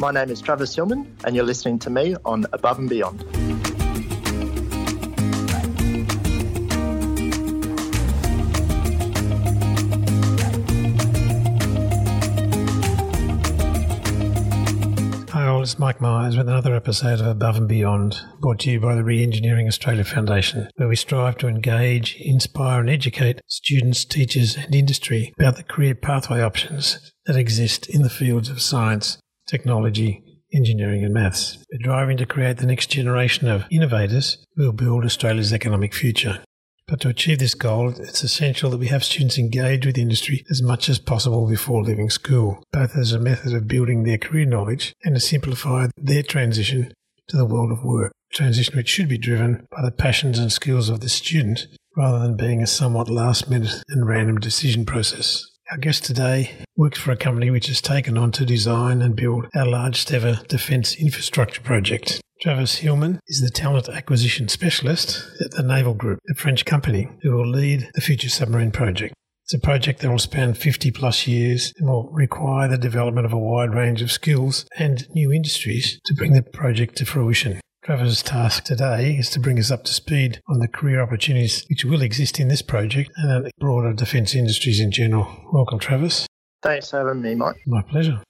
My name is Travis Hillman, and you're listening to me on Above and Beyond. Hi all, it's Mike Myers with another episode of Above and Beyond, brought to you by the Re-Engineering Australia Foundation, where we strive to engage, inspire and educate students, teachers and industry about the career pathway options that exist in the fields of science, technology, engineering and maths. We're driving to create the next generation of innovators who will build Australia's economic future. But to achieve this goal, it's essential that we have students engage with industry as much as possible before leaving school, both as a method of building their career knowledge and to simplify their transition to the world of work. A transition which should be driven by the passions and skills of the student rather than being a somewhat last minute and random decision process. Our guest today works for a company which has taken on to design and build our largest ever defence infrastructure project. Travis Hillman is the talent acquisition specialist at the Naval Group, a French company who will lead the future submarine project. It's a project that will span 50 plus years and will require the development of a wide range of skills and new industries to bring the project to fruition. Travis' task today is to bring us up to speed on the career opportunities which will exist in this project and in broader defence industries in general. Welcome, Travis. Thanks for having me, Mike. My pleasure.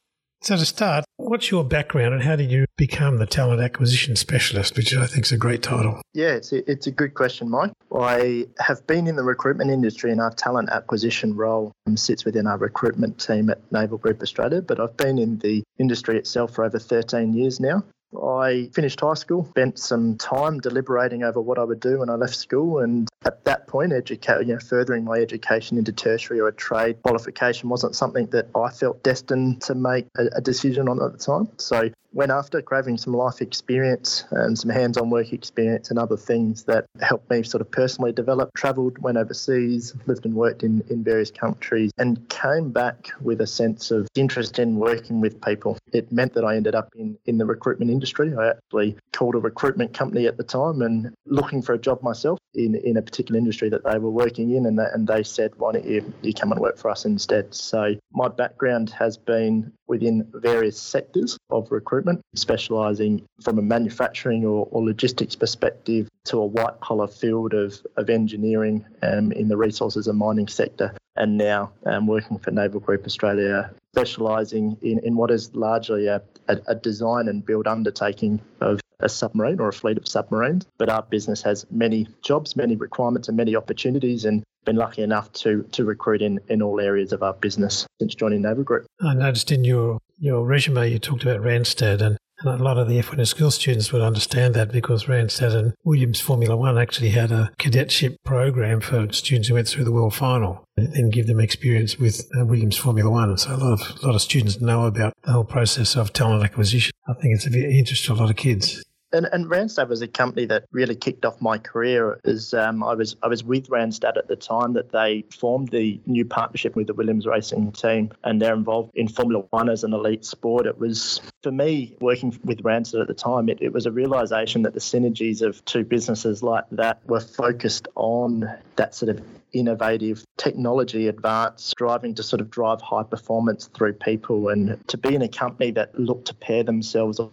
So, to start, what's your background and how did you become the talent acquisition specialist, which I think is a great title? Yeah, it's a, it's a good question, Mike. I have been in the recruitment industry and our talent acquisition role um, sits within our recruitment team at Naval Group Australia, but I've been in the industry itself for over 13 years now. I finished high school, spent some time deliberating over what I would do when I left school, and at that point, educate, you know, furthering my education into tertiary or a trade qualification wasn't something that I felt destined to make a, a decision on at the time. So went after grabbing some life experience and some hands-on work experience and other things that helped me sort of personally develop. Travelled, went overseas, lived and worked in, in various countries, and came back with a sense of interest in working with people. It meant that I ended up in, in the recruitment industry. I actually called a recruitment company at the time and looking for a job myself in, in a particular industry that they were working in, and, that, and they said, "Why don't you, you come and work for us instead?" So my background has been within various sectors of recruitment, specialising from a manufacturing or, or, logistics perspective to a white collar field of, of engineering um, in the resources and mining sector. And now um, working for Naval Group Australia, specialising in, in what is largely a, a, a design and build undertaking of a submarine or a fleet of submarines. But our business has many jobs, many requirements, and many opportunities. And been lucky enough to to recruit in, in all areas of our business since joining Naval Group. I noticed in your, your resume you talked about Randstad and and a lot of the F1 school students would understand that because Randstad and Williams Formula One actually had a cadetship program for students who went through the world final and give them experience with uh, Williams Formula One. So a lot of a lot of students know about the whole process of talent acquisition. I think it's of interest to a lot of kids. And, and Randstad was a company that really kicked off my career. As um, I was I was with Randstad at the time that they formed the new partnership with the Williams Racing team, and they're involved in Formula One as an elite sport. It was for me working with Randstad at the time. It, it was a realization that the synergies of two businesses like that were focused on that sort of innovative technology advance, driving to sort of drive high performance through people and to be in a company that looked to pair themselves or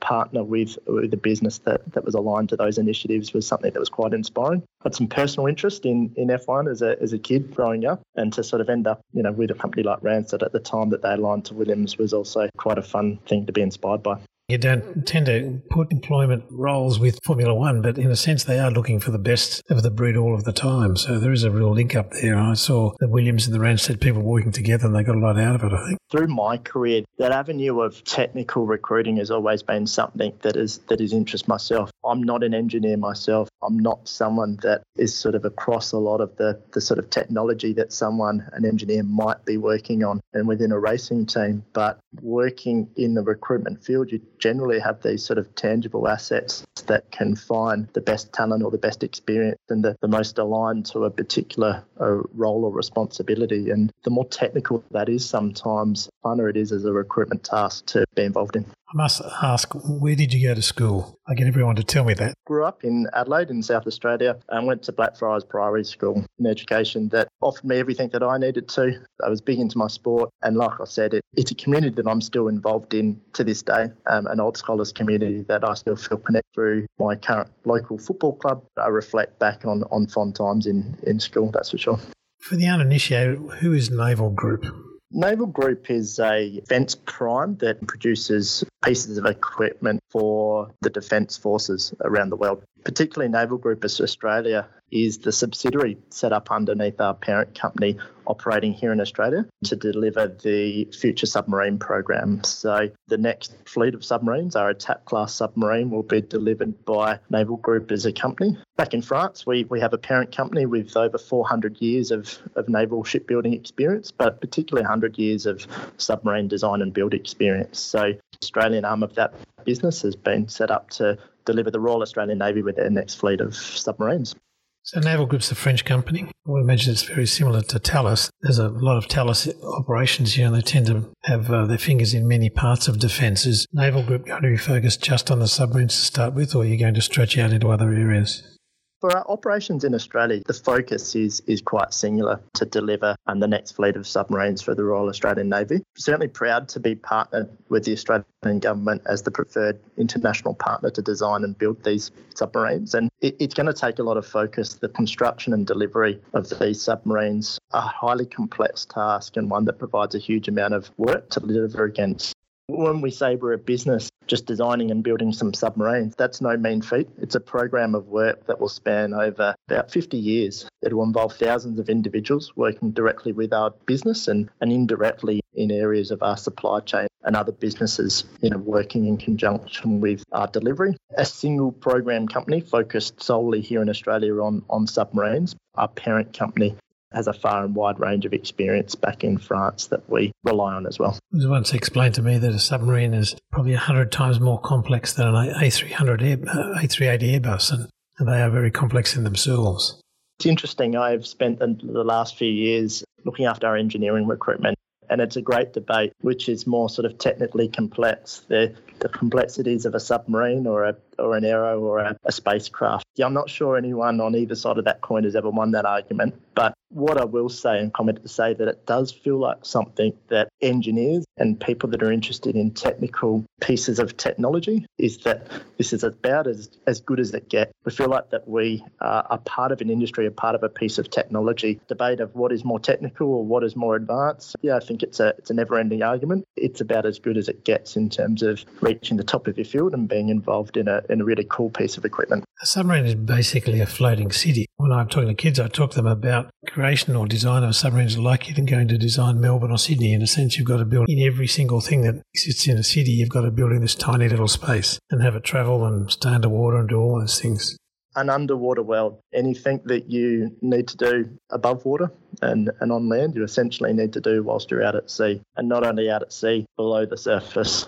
partner with, with a business that, that was aligned to those initiatives was something that was quite inspiring. Had some personal interest in, in F1 as a, as a kid growing up and to sort of end up, you know, with a company like Randstad at the time that they aligned to Williams was also quite a fun thing to be inspired by. You don't mm-hmm. tend to put employment roles with Formula One, but in a sense, they are looking for the best of the breed all of the time. So there is a real link up there. I saw the Williams and the Randstad people working together, and they got a lot out of it, I think. Through my career, that avenue of technical recruiting has always been something that is that is interest myself. I'm not an engineer myself. I'm not someone that is sort of across a lot of the, the sort of technology that someone, an engineer, might be working on and within a racing team. But working in the recruitment field, you generally have these sort of tangible assets that can find the best talent or the best experience and the, the most aligned to a particular uh, role or responsibility. And the more technical that is, sometimes funner it is as a recruitment task to be involved in. I must ask, where did you go to school? I get everyone to tell me that. Grew up in Adelaide in South Australia and went to Blackfriars Priory School, an education that offered me everything that I needed to. I was big into my sport, and like I said, it, it's a community that I'm still involved in to this day, um, an old scholars community that I still feel connected through my current local football club. I reflect back on, on fond times in, in school, that's for sure. For the uninitiated, who is Naval Group? Naval Group is a defence prime that produces pieces of equipment for the defence forces around the world. Particularly Naval Group Australia is the subsidiary set up underneath our parent company operating here in Australia to deliver the future submarine program. So the next fleet of submarines, our attack class submarine, will be delivered by Naval Group as a company. Back in France, we, we have a parent company with over 400 years of, of naval shipbuilding experience, but particularly 100 years of submarine design and build experience. So Australian arm of that business has been set up to deliver the Royal Australian Navy with their next fleet of submarines. So Naval Group's a French company. I would imagine it's very similar to Thales. There's a lot of Thales operations here, and they tend to have uh, their fingers in many parts of defence. Is Naval Group going to be focused just on the submarines to start with, or are you going to stretch out into other areas? For our operations in Australia, the focus is is quite singular to deliver and the next fleet of submarines for the Royal Australian Navy. Certainly proud to be partnered with the Australian government as the preferred international partner to design and build these submarines. And it, it's going to take a lot of focus. The construction and delivery of these submarines are a highly complex task and one that provides a huge amount of work to deliver against. When we say we're a business just designing and building some submarines, that's no mean feat. It's a program of work that will span over about 50 years. It will involve thousands of individuals working directly with our business and, and indirectly in areas of our supply chain and other businesses you know, working in conjunction with our delivery. A single program company focused solely here in Australia on, on submarines. Our parent company has a far and wide range of experience back in France that we rely on as well. It was once explained to me that a submarine is probably 100 times more complex than an A300 Air, uh, A380 Airbus, and they are very complex in themselves. It's interesting. I've spent the last few years looking after our engineering recruitment and it's a great debate which is more sort of technically complex the the complexities of a submarine or a or an aero or a, a spacecraft. Yeah, I'm not sure anyone on either side of that coin has ever won that argument, but what I will say and comment to say that it does feel like something that engineers and people that are interested in technical pieces of technology is that this is about as, as good as it gets. We feel like that we are part of an industry, a part of a piece of technology. Debate of what is more technical or what is more advanced. Yeah, I think it's a it's a never ending argument. It's about as good as it gets in terms of reaching the top of your field and being involved in a in a really cool piece of equipment. A submarine is basically a floating city. When I'm talking to kids, I talk to them about creation or design of submarines like you going to design Melbourne or Sydney. In a sense, you've got to build in every single thing that exists in a city, you've got to build in this tiny little space and have it travel and stay underwater and do all those things an underwater world. Anything that you need to do above water and, and on land, you essentially need to do whilst you're out at sea, and not only out at sea, below the surface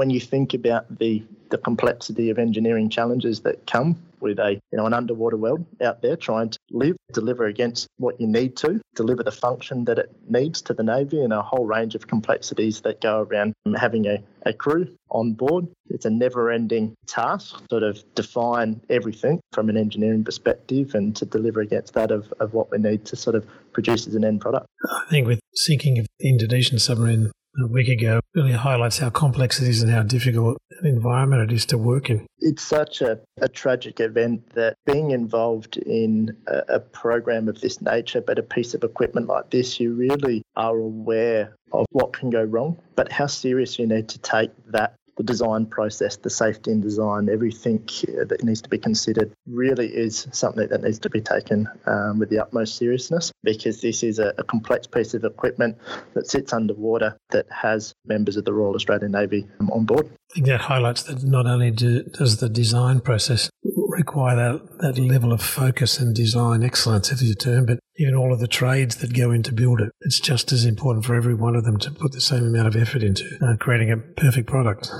when you think about the, the complexity of engineering challenges that come with a you know an underwater world out there trying to live, deliver against what you need to, deliver the function that it needs to the Navy and a whole range of complexities that go around having a, a crew on board. It's a never ending task, sort of define everything from an engineering perspective and to deliver against that of, of what we need to sort of produce as an end product. I think with sinking of the Indonesian submarine a week ago really highlights how complex it is and how difficult an environment it is to work in. It's such a, a tragic event that being involved in a, a program of this nature, but a piece of equipment like this, you really are aware of what can go wrong, but how serious you need to take that the design process, the safety in design, everything that needs to be considered really is something that needs to be taken um, with the utmost seriousness because this is a, a, complex piece of equipment that sits underwater that has members of the Royal Australian Navy um, on board. I think that highlights that not only do, does the design process require that, that level of focus and design excellence, if you term, but even all of the trades that go in to build it. It's just as important for every one of them to put the same amount of effort into uh, creating a perfect product.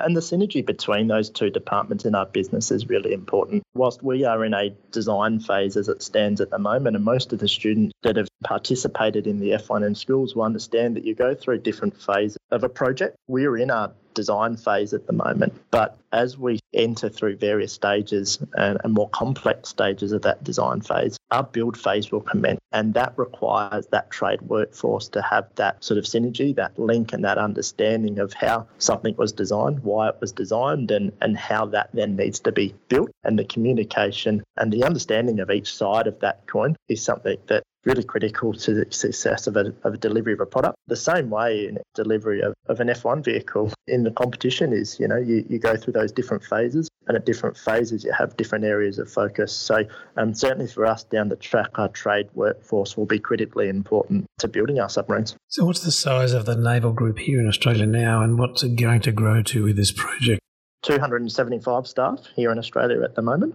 And the synergy between those two departments in our business is really important. Whilst we are in a design phase as it stands at the moment, and most of the students that have participated in the F1 in schools will understand that you go through different phases of a project. We're in our design phase at the moment, but as we enter through various stages and, and, more complex stages of that design phase, our build phase will commence. And that requires that trade workforce to have that sort of synergy, that link, and that understanding of how something was designed, why it was designed, and, and how that then needs to be built. And the communication and the understanding of each side of that coin is something that really critical to the success of a, of a delivery of a product. The same way in delivery of, of an F1 vehicle in the competition is, you know, you, you go through those different phases and at different phases you have different areas of focus. So um, certainly for us down the track, our trade workforce will be critically important to building our submarines. So what's the size of the naval group here in Australia now and what's it going to grow to with this project? 275 staff here in Australia at the moment.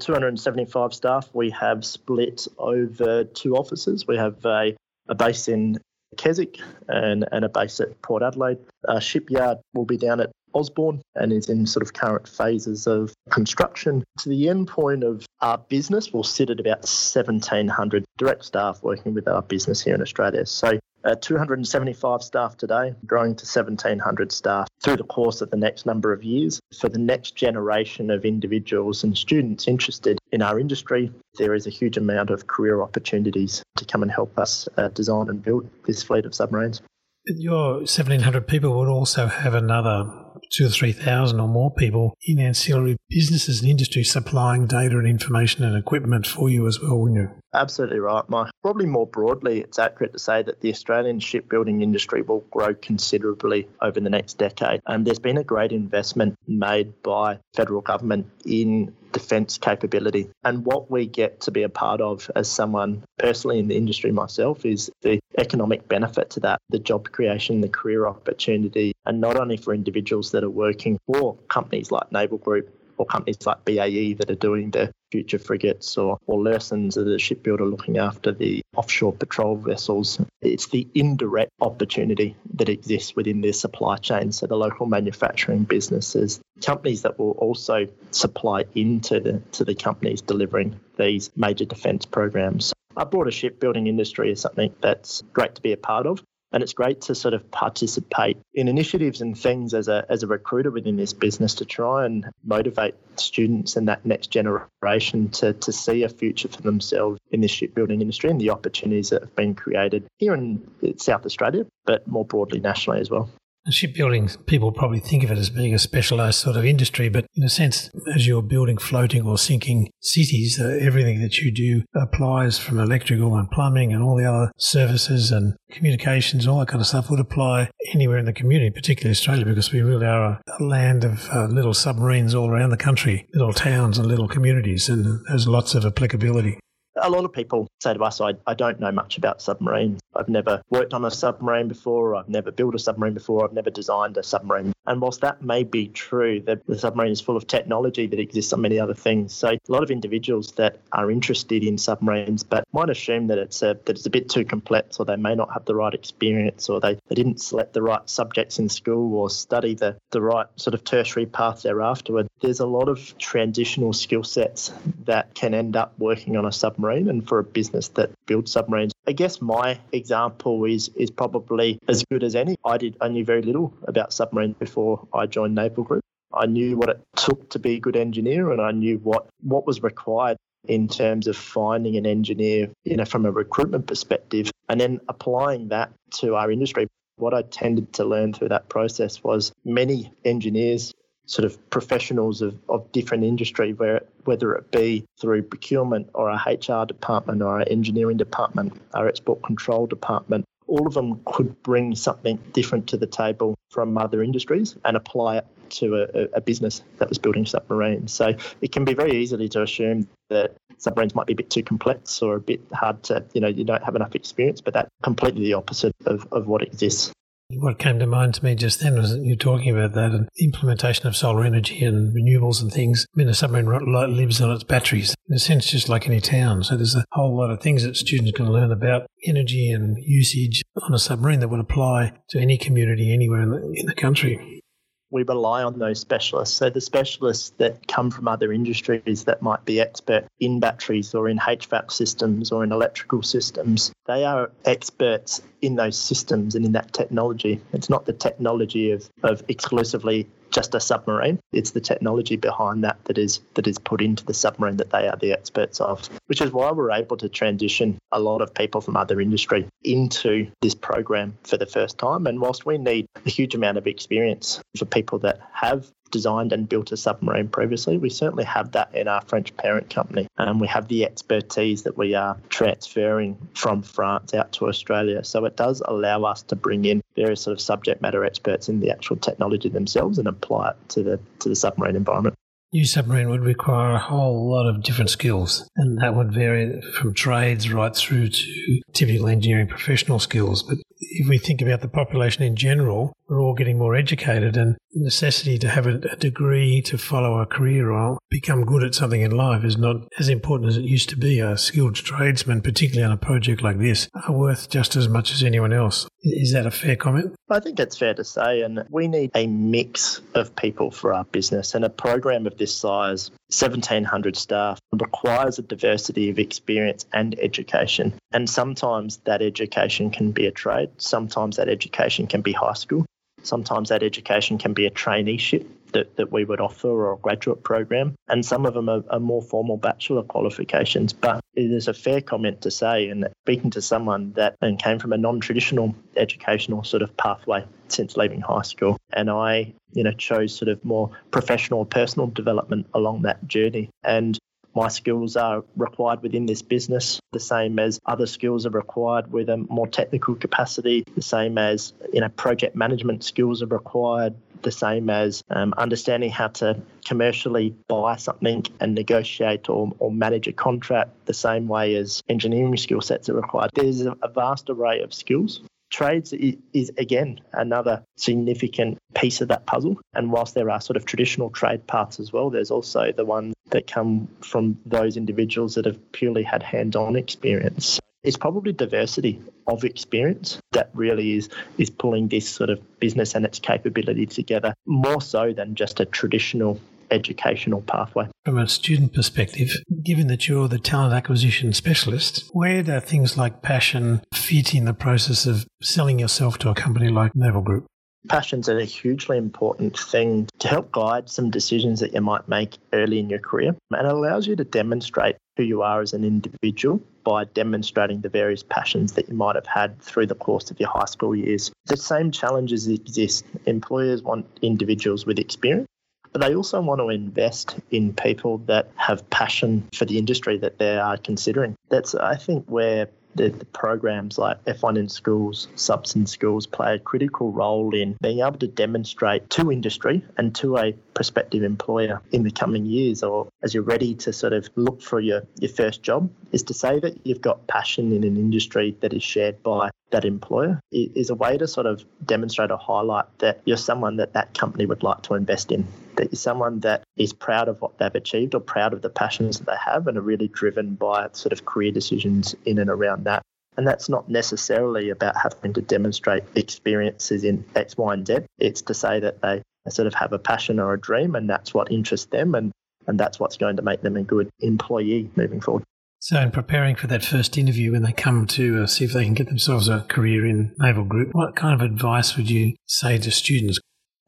275 staff, we have split over two offices. We have a, a base in Keswick and, and a base at Port Adelaide. Our shipyard will be down at Osborne and is in sort of current phases of construction. To the end point of our business, will sit at about 1,700 direct staff working with our business here in Australia. So uh, 275 staff today, growing to 1,700 staff through the course of the next number of years. For the next generation of individuals and students interested in our industry, there is a huge amount of career opportunities to come and help us uh, design and build this fleet of submarines. Your 1,700 people would also have another two or 3,000 or more people in ancillary businesses and industry supplying data and information and equipment for you as well, wouldn't you? Absolutely right, Mike. Probably more broadly, it's accurate to say that the Australian shipbuilding industry will grow considerably over the next decade. And there's been a great investment made by federal government in defence capability. And what we get to be a part of as someone personally in the industry myself is the economic benefit to that, the job creation, the career opportunity, and not only for individuals that are working for companies like Naval Group or companies like BAE that are doing the future frigates or, or Luerssen as a shipbuilder looking after the offshore patrol vessels. It's the indirect opportunity that exists within their supply chain. So the local manufacturing businesses, companies that will also supply into the to the companies delivering these major defence programs. Our broader shipbuilding industry is something that's great to be a part of. And it's great to sort of participate in initiatives and things as a, as a recruiter within this business to try and motivate students and that next generation to, to see a future for themselves in the shipbuilding industry and the opportunities that have been created here in South Australia, but more broadly nationally as well. Shipbuilding, people probably think of it as being a specialised sort of industry, but in a sense, as you're building floating or sinking cities, uh, everything that you do applies from electrical and plumbing and all the other services and communications, all that kind of stuff would apply anywhere in the community, particularly Australia, because we really are a, a land of uh, little submarines all around the country, little towns and little communities, and there's lots of applicability. A lot of people say to us, I, I don't know much about submarines. I've never worked on a submarine before, I've never built a submarine before, I've never designed a submarine. And whilst that may be true, the, the submarine is full of technology that exists on many other things. So a lot of individuals that are interested in submarines but might assume that it's a that it's a bit too complex or they may not have the right experience or they, they didn't select the right subjects in school or study the, the right sort of tertiary path thereafter. There's a lot of transitional skill sets that can end up working on a submarine and for a business that builds submarines. I guess my example is is probably as good as any. I did I knew very little about submarines before I joined Naval Group. I knew what it took to be a good engineer and I knew what, what was required in terms of finding an engineer, you know, from a recruitment perspective, and then applying that to our industry. What I tended to learn through that process was many engineers sort of professionals of, of different industry, where, whether it be through procurement or our HR department or our engineering department, our export control department, all of them could bring something different to the table from other industries and apply it to a, a, business that was building submarines. So it can be very easily to assume that submarines might be a bit too complex or a bit hard to, you know, you don't have enough experience, but that's completely the opposite of, of what exists. What came to mind to me just then was you're talking about that and implementation of solar energy and renewables and things. I mean, a submarine lives on its batteries, in a sense, just like any town. So there's a whole lot of things that students can learn about energy and usage on a submarine that would apply to any community anywhere in the, in the country. We rely on those specialists. So the specialists that come from other industries that might be expert in batteries or in HVAC systems or in electrical systems, they are experts in those systems and in that technology. It's not the technology of, of exclusively just a submarine. It's the technology behind that that is that is put into the submarine that they are the experts of, which is why we're able to transition a lot of people from other industry into this program for the first time. And whilst we need a huge amount of experience for people that have designed and built a submarine previously. We certainly have that in our French parent company. And we have the expertise that we are transferring from France out to Australia. So it does allow us to bring in various sort of subject matter experts in the actual technology themselves and apply it to the to the submarine environment. New submarine would require a whole lot of different skills, and that would vary from trades right through to typical engineering professional skills. But if we think about the population in general, we're all getting more educated and the necessity to have a, degree to follow a career or become good at something in life is not as important as it used to be. A skilled tradesman, particularly on a project like this, are worth just as much as anyone else. Is that a fair comment? I think it's fair to say, and we need a mix of people for our business. And a program of this size, 1,700 staff, requires a diversity of experience and education. And sometimes that education can be a trade, sometimes that education can be high school, Sometimes that education can be a traineeship that, that we would offer or a graduate program. And some of them are, are, more formal bachelor qualifications. But it is a fair comment to say, and speaking to someone that and came from a non traditional educational sort of pathway since leaving high school. And I, you know, chose sort of more professional, personal development along that journey. And my skills are required within this business, the same as other skills are required with a more technical capacity, the same as you know project management skills are required, the same as um, understanding how to commercially buy something and negotiate or, or manage a contract, the same way as engineering skill sets are required. There's a, vast array of skills trades is again another significant piece of that puzzle. And whilst there are sort of traditional trade paths as well, there's also the ones that come from those individuals that have purely had hands on experience. It's probably diversity of experience that really is is pulling this sort of business and its capability together more so than just a traditional educational pathway. From a student perspective, given that you're the talent acquisition specialist, where do things like passion fit in the process of selling yourself to a company like Naval Group? Passion's are a hugely important thing to help guide some decisions that you might make early in your career. And it allows you to demonstrate who you are as an individual by demonstrating the various passions that you might have had through the course of your high school years. The same challenges exist. Employers want individuals with experience but they also want to invest in people that have passion for the industry that they are considering. That's, I think, where the, the, programs like F1 in schools, Subs in schools play a critical role in being able to demonstrate to industry and to a prospective employer in the coming years or as you're ready to sort of look for your, your first job is to say that you've got passion in an industry that is shared by that employer is a way to sort of demonstrate or highlight that you're someone that that company would like to invest in, that you're someone that is proud of what they've achieved or proud of the passions that they have and are really driven by sort of career decisions in and around that. And that's not necessarily about having to demonstrate experiences in X, Y, and Z. It's to say that they sort of have a passion or a dream and that's what interests them and, and that's what's going to make them a good employee moving forward. So, in preparing for that first interview, when they come to uh, see if they can get themselves a career in Naval Group, what kind of advice would you say to students?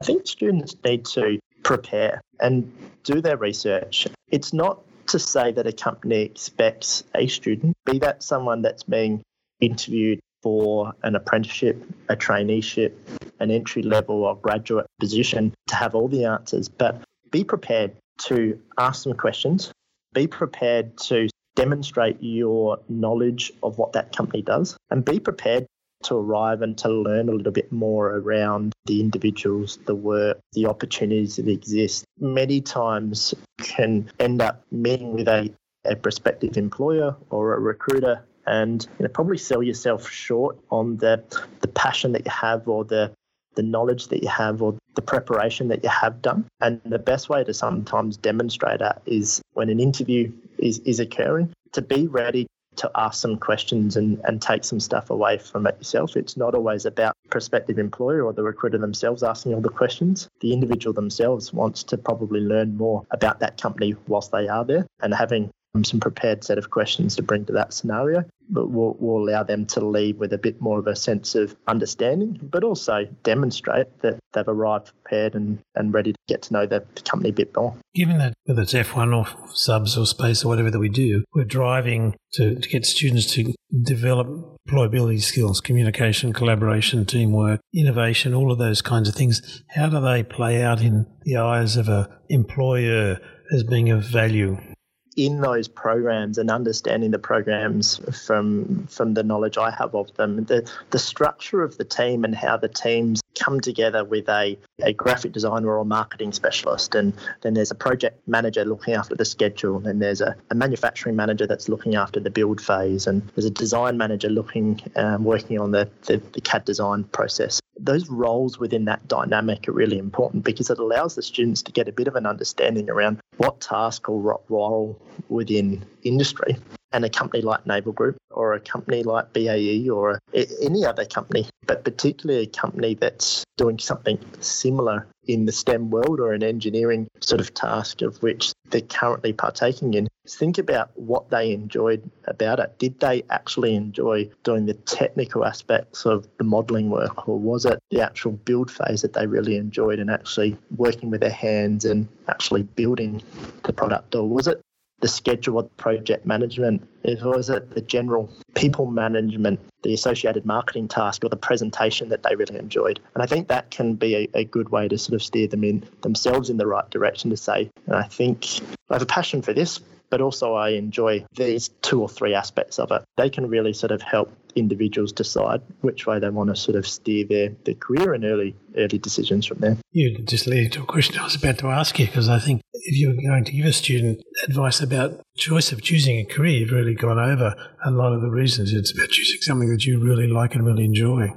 I think students need to prepare and do their research. It's not to say that a company expects a student, be that someone that's being interviewed for an apprenticeship, a traineeship, an entry level or graduate position, to have all the answers, but be prepared to ask some questions. Be prepared to demonstrate your knowledge of what that company does and be prepared to arrive and to learn a little bit more around the individuals, the work, the opportunities that exist. Many times can end up meeting with a, a prospective employer or a recruiter and you know, probably sell yourself short on the the passion that you have or the the knowledge that you have or the preparation that you have done. And the best way to sometimes demonstrate that is when an interview is, is occurring, to be ready to ask some questions and, and take some stuff away from it yourself. It's not always about prospective employer or the recruiter themselves asking all the questions. The individual themselves wants to probably learn more about that company whilst they are there and having some prepared set of questions to bring to that scenario, but will will allow them to leave with a bit more of a sense of understanding, but also demonstrate that they've arrived prepared and, and ready to get to know the company a bit more. Given that whether it's F1 or subs or space or whatever that we do, we're driving to, to get students to develop employability skills, communication, collaboration, teamwork, innovation, all of those kinds of things. How do they play out in the eyes of an employer as being of value? In those programs and understanding the programs from from the knowledge I have of them, the the structure of the team and how the teams come together with a, a graphic designer or a marketing specialist. And then there's a project manager looking after the schedule and then there's a, a manufacturing manager that's looking after the build phase and there's a design manager looking um, working on the, the, the CAD design process. Those roles within that dynamic are really important because it allows the students to get a bit of an understanding around what task or role within industry and a company like Naval Group or a company like BAE or a, any other company, but particularly a company that's doing something similar in the STEM world or an engineering sort of task of which they're currently partaking in. Think about what they enjoyed about it. Did they actually enjoy doing the technical aspects of the modelling work, or was it the actual build phase that they really enjoyed and actually working with their hands and actually building the product, or was it the schedule of project management? Or is it the general people management, the associated marketing task, or the presentation that they really enjoyed? And I think that can be a, a good way to sort of steer them in themselves in the right direction to say, I think I have a passion for this, but also I enjoy these two or three aspects of it. They can really sort of help individuals decide which way they want to sort of steer their, their career and early early decisions from there. You just lead to a question I was about to ask you because I think if you're going to give a student advice about choice of choosing a career, you've really gone over a lot of the reasons. It's about choosing something that you really like and really enjoy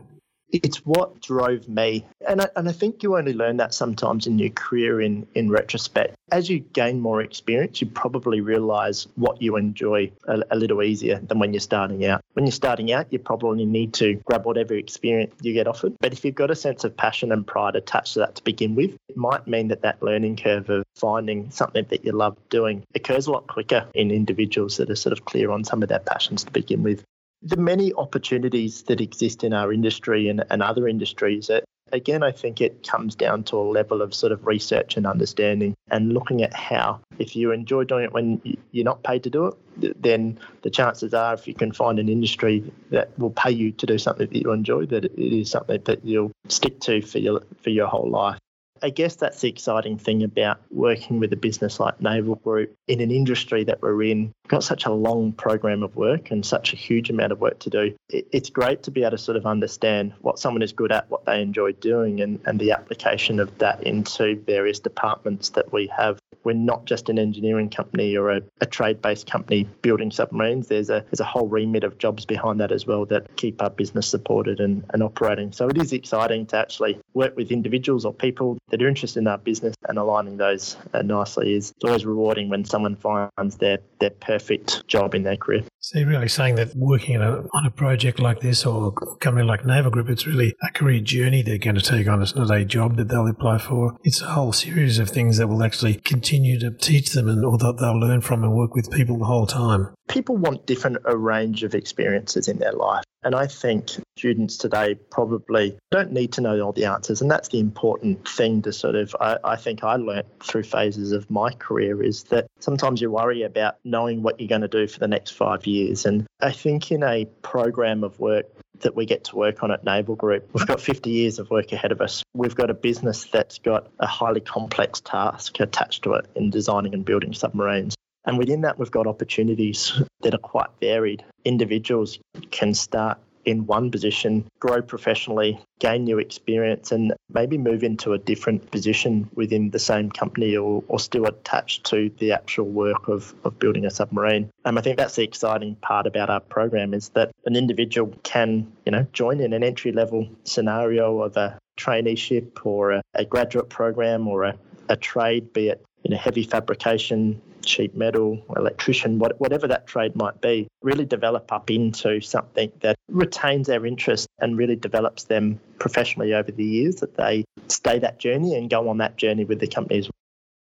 it's what drove me. And I, and I think you only learn that sometimes in your career in, in retrospect. As you gain more experience, you probably realize what you enjoy a, a little easier than when you're starting out. When you're starting out, you probably need to grab whatever experience you get offered. But if you've got a sense of passion and pride attached to that to begin with, it might mean that that learning curve of finding something that you love doing occurs a lot quicker in individuals that are sort of clear on some of their passions to begin with the many opportunities that exist in our industry and, and other industries, it, again, I think it comes down to a level of sort of research and understanding and looking at how, if you enjoy doing it when you're not paid to do it, then the chances are, if you can find an industry that will pay you to do something that you enjoy, that it is something that you'll stick to for your for your whole life. I guess that's the exciting thing about working with a business like Naval Group in an industry that we're in. We've got such a long program of work and such a huge amount of work to do. It's great to be able to sort of understand what someone is good at, what they enjoy doing, and, and the application of that into various departments that we have. We're not just an engineering company or a, a trade-based company building submarines. There's a there's a whole remit of jobs behind that as well that keep our business supported and, and operating. So it is exciting to actually work with individuals or people that are interested in our business and aligning those uh, nicely is always rewarding when someone finds their, their perfect job in their career. So you're really saying that working a, on a project like this or a company like Naval Group, it's really a career journey they're going to take on. It's not a job that they'll apply for. It's a whole series of things that will actually continue to teach them and or that they'll learn from and work with people the whole time. People want different a range of experiences in their life. And I think students today probably don't need to know all the answers. And that's the important thing to sort of, I, I, think I learnt through phases of my career is that sometimes you worry about knowing what you're going to do for the next five years. And I think in a program of work that we get to work on at Naval Group, we've got 50 years of work ahead of us. We've got a business that's got a highly complex task attached to it in designing and building submarines. And within that, we've got opportunities that are quite varied. Individuals can start in one position, grow professionally, gain new experience, and maybe move into a different position within the same company or, or still attached to the actual work of, of building a submarine. And I think that's the exciting part about our program is that an individual can, you know, join in an entry level scenario of a traineeship or a, a graduate program or a, a trade, be it in a heavy fabrication sheet metal, electrician, whatever that trade might be, really develop up into something that retains their interest and really develops them professionally over the years, that they stay that journey and go on that journey with the companies.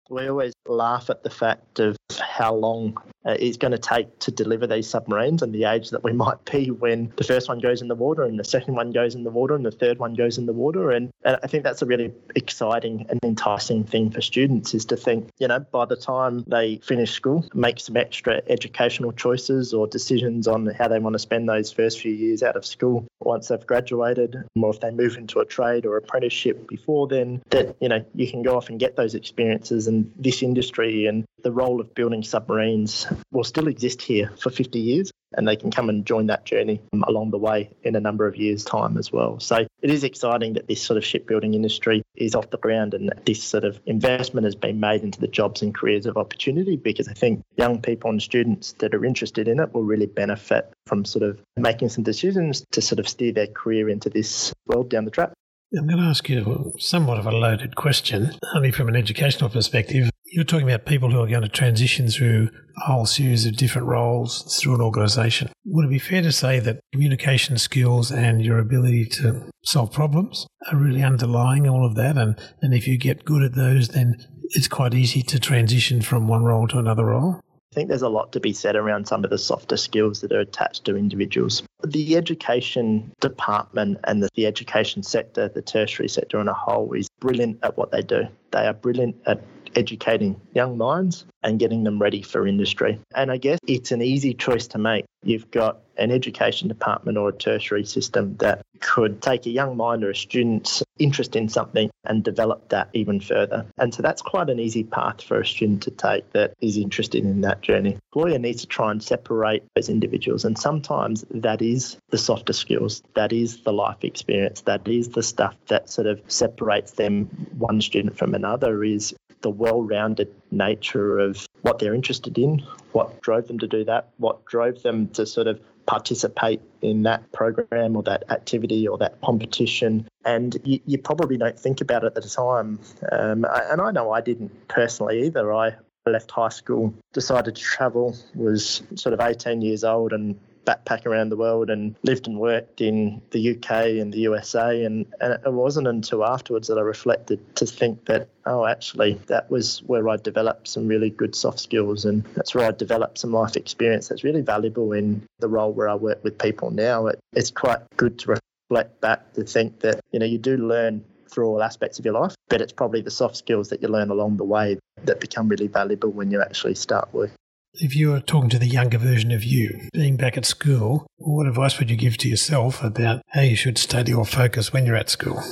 We always laugh at the fact of how long uh, going to take to deliver these submarines and the age that we might be when the first one goes in the water and the second one goes in the water and the third one goes in the water. And, and I think that's a really exciting and enticing thing for students is to think, you know, by the time they finish school, make some extra educational choices or decisions on how they want to spend those first few years out of school once they've graduated, or if they move into a trade or apprenticeship before then, that, you know, you can go off and get those experiences and this industry and the role of building submarines will still exist here for 50 years and they can come and join that journey um, along the way in a number of years' time as well. So it is exciting that this sort of shipbuilding industry is off the ground and that this sort of investment has been made into the jobs and careers of opportunity because I think young people and students that are interested in it will really benefit from sort of making some decisions to sort of steer their career into this world down the track. I'm going to ask you somewhat of a loaded question, only from an educational perspective. You're talking about people who are going to transition through a whole series of different roles through an organisation. Would it be fair to say that communication skills and your ability to solve problems are really underlying all of that? And, and if you get good at those, then it's quite easy to transition from one role to another role? I think there's a lot to be said around some of the softer skills that are attached to individuals. The education department and the, the education sector, the tertiary sector on a whole, is brilliant at what they do. They are brilliant at educating young minds and getting them ready for industry. And I guess it's an easy choice to make. You've got an education department or a tertiary system that could take a young mind or a student's interest in something and develop that even further. And so that's quite an easy path for a student to take that is interested in that journey. Lawyer needs to try and separate those individuals. And sometimes that is the softer skills, that is the life experience, that is the stuff that sort of separates them, one student from another, is the well rounded nature of what they're interested in, what drove them to do that, what drove them to sort of participate in that program or that activity or that competition. And you, you probably don't think about it at the time. Um, and I know I didn't personally either. I left high school, decided to travel, was sort of 18 years old and backpack around the world and lived and worked in the UK and the USA. And, and it wasn't until afterwards that I reflected to think that, oh, actually, that was where I developed some really good soft skills. And that's where I developed some life experience that's really valuable in the role where I work with people now. It, it's quite good to reflect back to think that, you know, you do learn through all aspects of your life, but it's probably the soft skills that you learn along the way that become really valuable when you actually start work. If you were talking to the younger version of you, being back at school, what advice would you give to yourself about how you should study or focus when you're at school?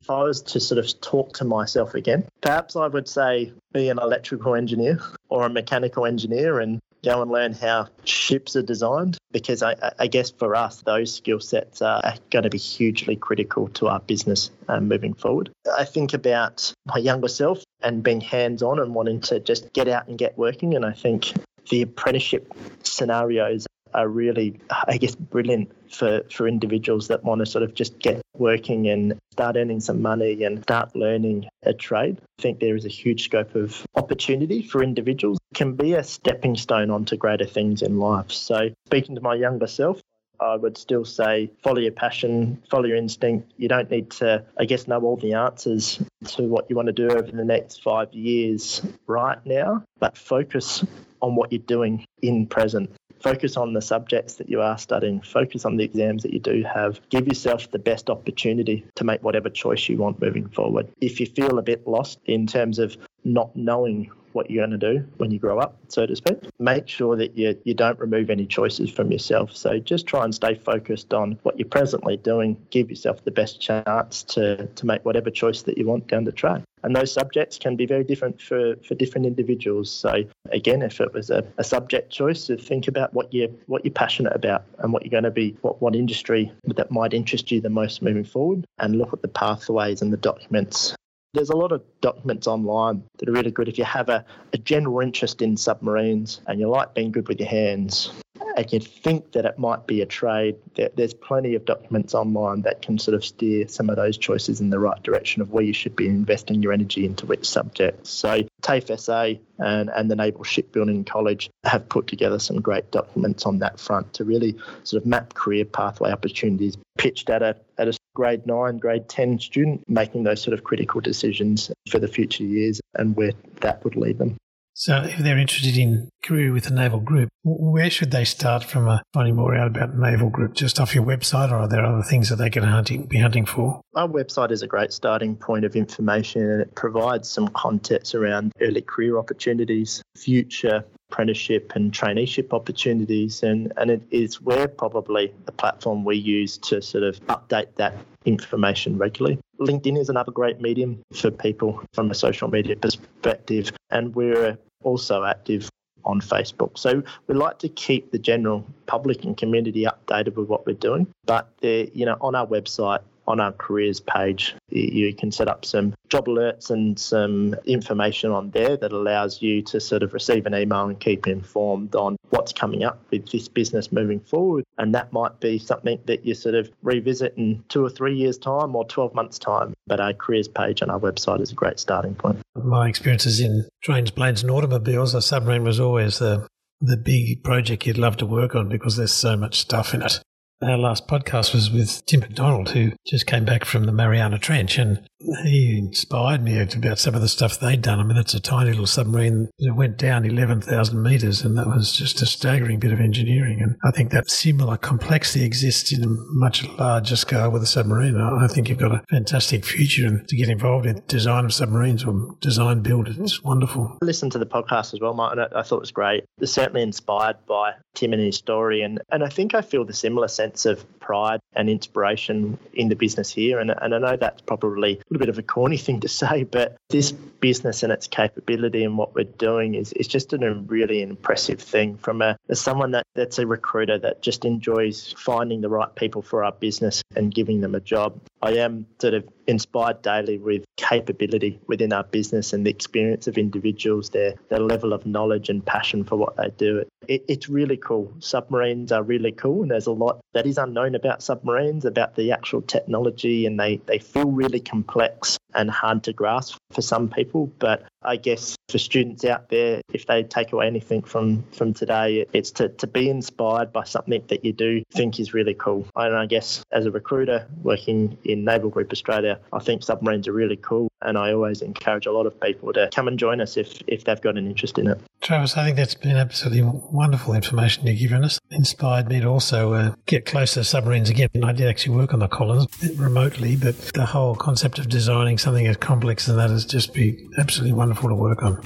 If I was to sort of talk to myself again, perhaps I would say be an electrical engineer or a mechanical engineer and go and learn how ships are designed because I, I guess for us, those skill sets are going to be hugely critical to our business um, moving forward. I think about my younger self and being hands on and wanting to just get out and get working. And I think the apprenticeship scenarios are really, I guess, brilliant for, for individuals that want to sort of just get working and start earning some money and start learning a trade. I think there is a huge scope of opportunity for individuals. It can be a stepping stone onto greater things in life. So, speaking to my younger self, I would still say follow your passion, follow your instinct. You don't need to, I guess, know all the answers to what you want to do over the next five years right now, but focus on what you're doing in present. Focus on the subjects that you are studying, focus on the exams that you do have. Give yourself the best opportunity to make whatever choice you want moving forward. If you feel a bit lost in terms of not knowing what you're going to do when you grow up, so to speak. Make sure that you, you don't remove any choices from yourself. So just try and stay focused on what you're presently doing. Give yourself the best chance to, to make whatever choice that you want down the track. And those subjects can be very different for, for different individuals. So again, if it was a, a subject choice, to think about what you're what you're passionate about and what you're going to be, what, what industry that might interest you the most moving forward, and look at the pathways and the documents there's a lot of documents online that are really good if you have a, a general interest in submarines and you like being good with your hands and you think that it might be a trade, there's plenty of documents online that can sort of steer some of those choices in the right direction of where you should be investing your energy into which subjects. So TAFE SA and, and the Naval Shipbuilding College have put together some great documents on that front to really sort of map career pathway opportunities pitched at a, at a grade 9, grade 10 student, making those sort of critical decisions for the future years and where that would lead them. So, if they're interested in career with the Naval Group, where should they start from uh, finding more out about Naval Group? Just off your website, or are there other things that they can hunting, be hunting for? Our website is a great starting point of information and it provides some context around early career opportunities, future apprenticeship and traineeship opportunities. And, and it is where probably the platform we use to sort of update that information regularly. LinkedIn is another great medium for people from a social media perspective, and we're also active on Facebook. So we like to keep the general public and community updated with what we're doing. But uh, you know, on our website, on our careers page, you can set up some job alerts and some information on there that allows you to sort of receive an email and keep informed on what's coming up with this business moving forward. And that might be something that you sort of revisit in two or three years' time or 12 months' time. But our careers page on our website is a great starting point. My experiences in trains, planes, and automobiles, a submarine was always the the big project you'd love to work on because there's so much stuff in it. Our last podcast was with Tim McDonald, who just came back from the Mariana Trench, and he inspired me about some of the stuff they'd done. I mean, it's a tiny little submarine that went down 11,000 metres, and that was just a staggering bit of engineering. And I think that similar complexity exists in a much larger scale with a submarine. I think you've got a fantastic future to get involved in design of submarines or design build. It's wonderful. I listened to the podcast as well, Martin. I thought it was great. It's certainly inspired by Tim and his story, and, and I think I feel the similar sense of pride and inspiration in the business here. And, and I know that's probably a little bit of a corny thing to say, but this business and its capability and what we're doing is, is just a really impressive thing from a, as someone that, that's a recruiter that just enjoys finding the right people for our business and giving them a job. I am sort of inspired daily with capability within our business and the experience of individuals, their, their level of knowledge and passion for what they do. It, it's really cool. Submarines are really cool, and there's a lot that is unknown about submarines, about the actual technology, and they, they feel really complex and hard to grasp for some people. But I guess for students out there, if they take away anything from, from today, it's to, to be inspired by something that you do think is really cool. And I guess as a recruiter working in Naval Group Australia, I think submarines are really cool. And I always encourage a lot of people to come and join us if, if they've got an interest in it. Travis, I think that's been absolutely wonderful information you've given us. Inspired me to also uh, get close to submarines again. I did actually work on the Collins remotely, but the whole concept of designing something as complex as that has just been absolutely wonderful to work on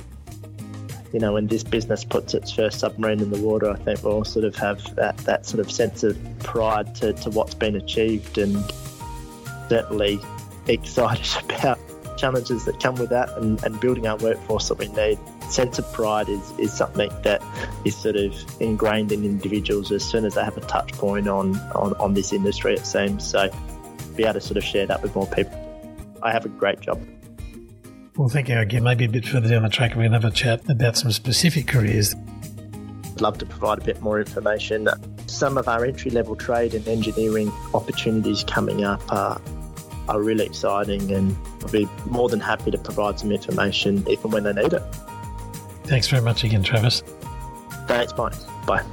you know, when this business puts its first submarine in the water, I think we'll sort of have that, that sort of sense of pride to, to what's been achieved and certainly excited about challenges that come with that and, and building our workforce that we need. Sense of pride is, is something that is sort of ingrained in individuals as soon as they have a touch point on, on, on this industry, it seems. So be able to sort of share that with more people. I have a great job. Well, thank you again. Maybe a bit further down the track, we can have a chat about some specific careers. I'd love to provide a bit more information. Some of our entry level trade and engineering opportunities coming up are are really exciting and I'll be more than happy to provide some information if and when they need it. Thanks very much again, Travis. Thanks, Mike. Bye.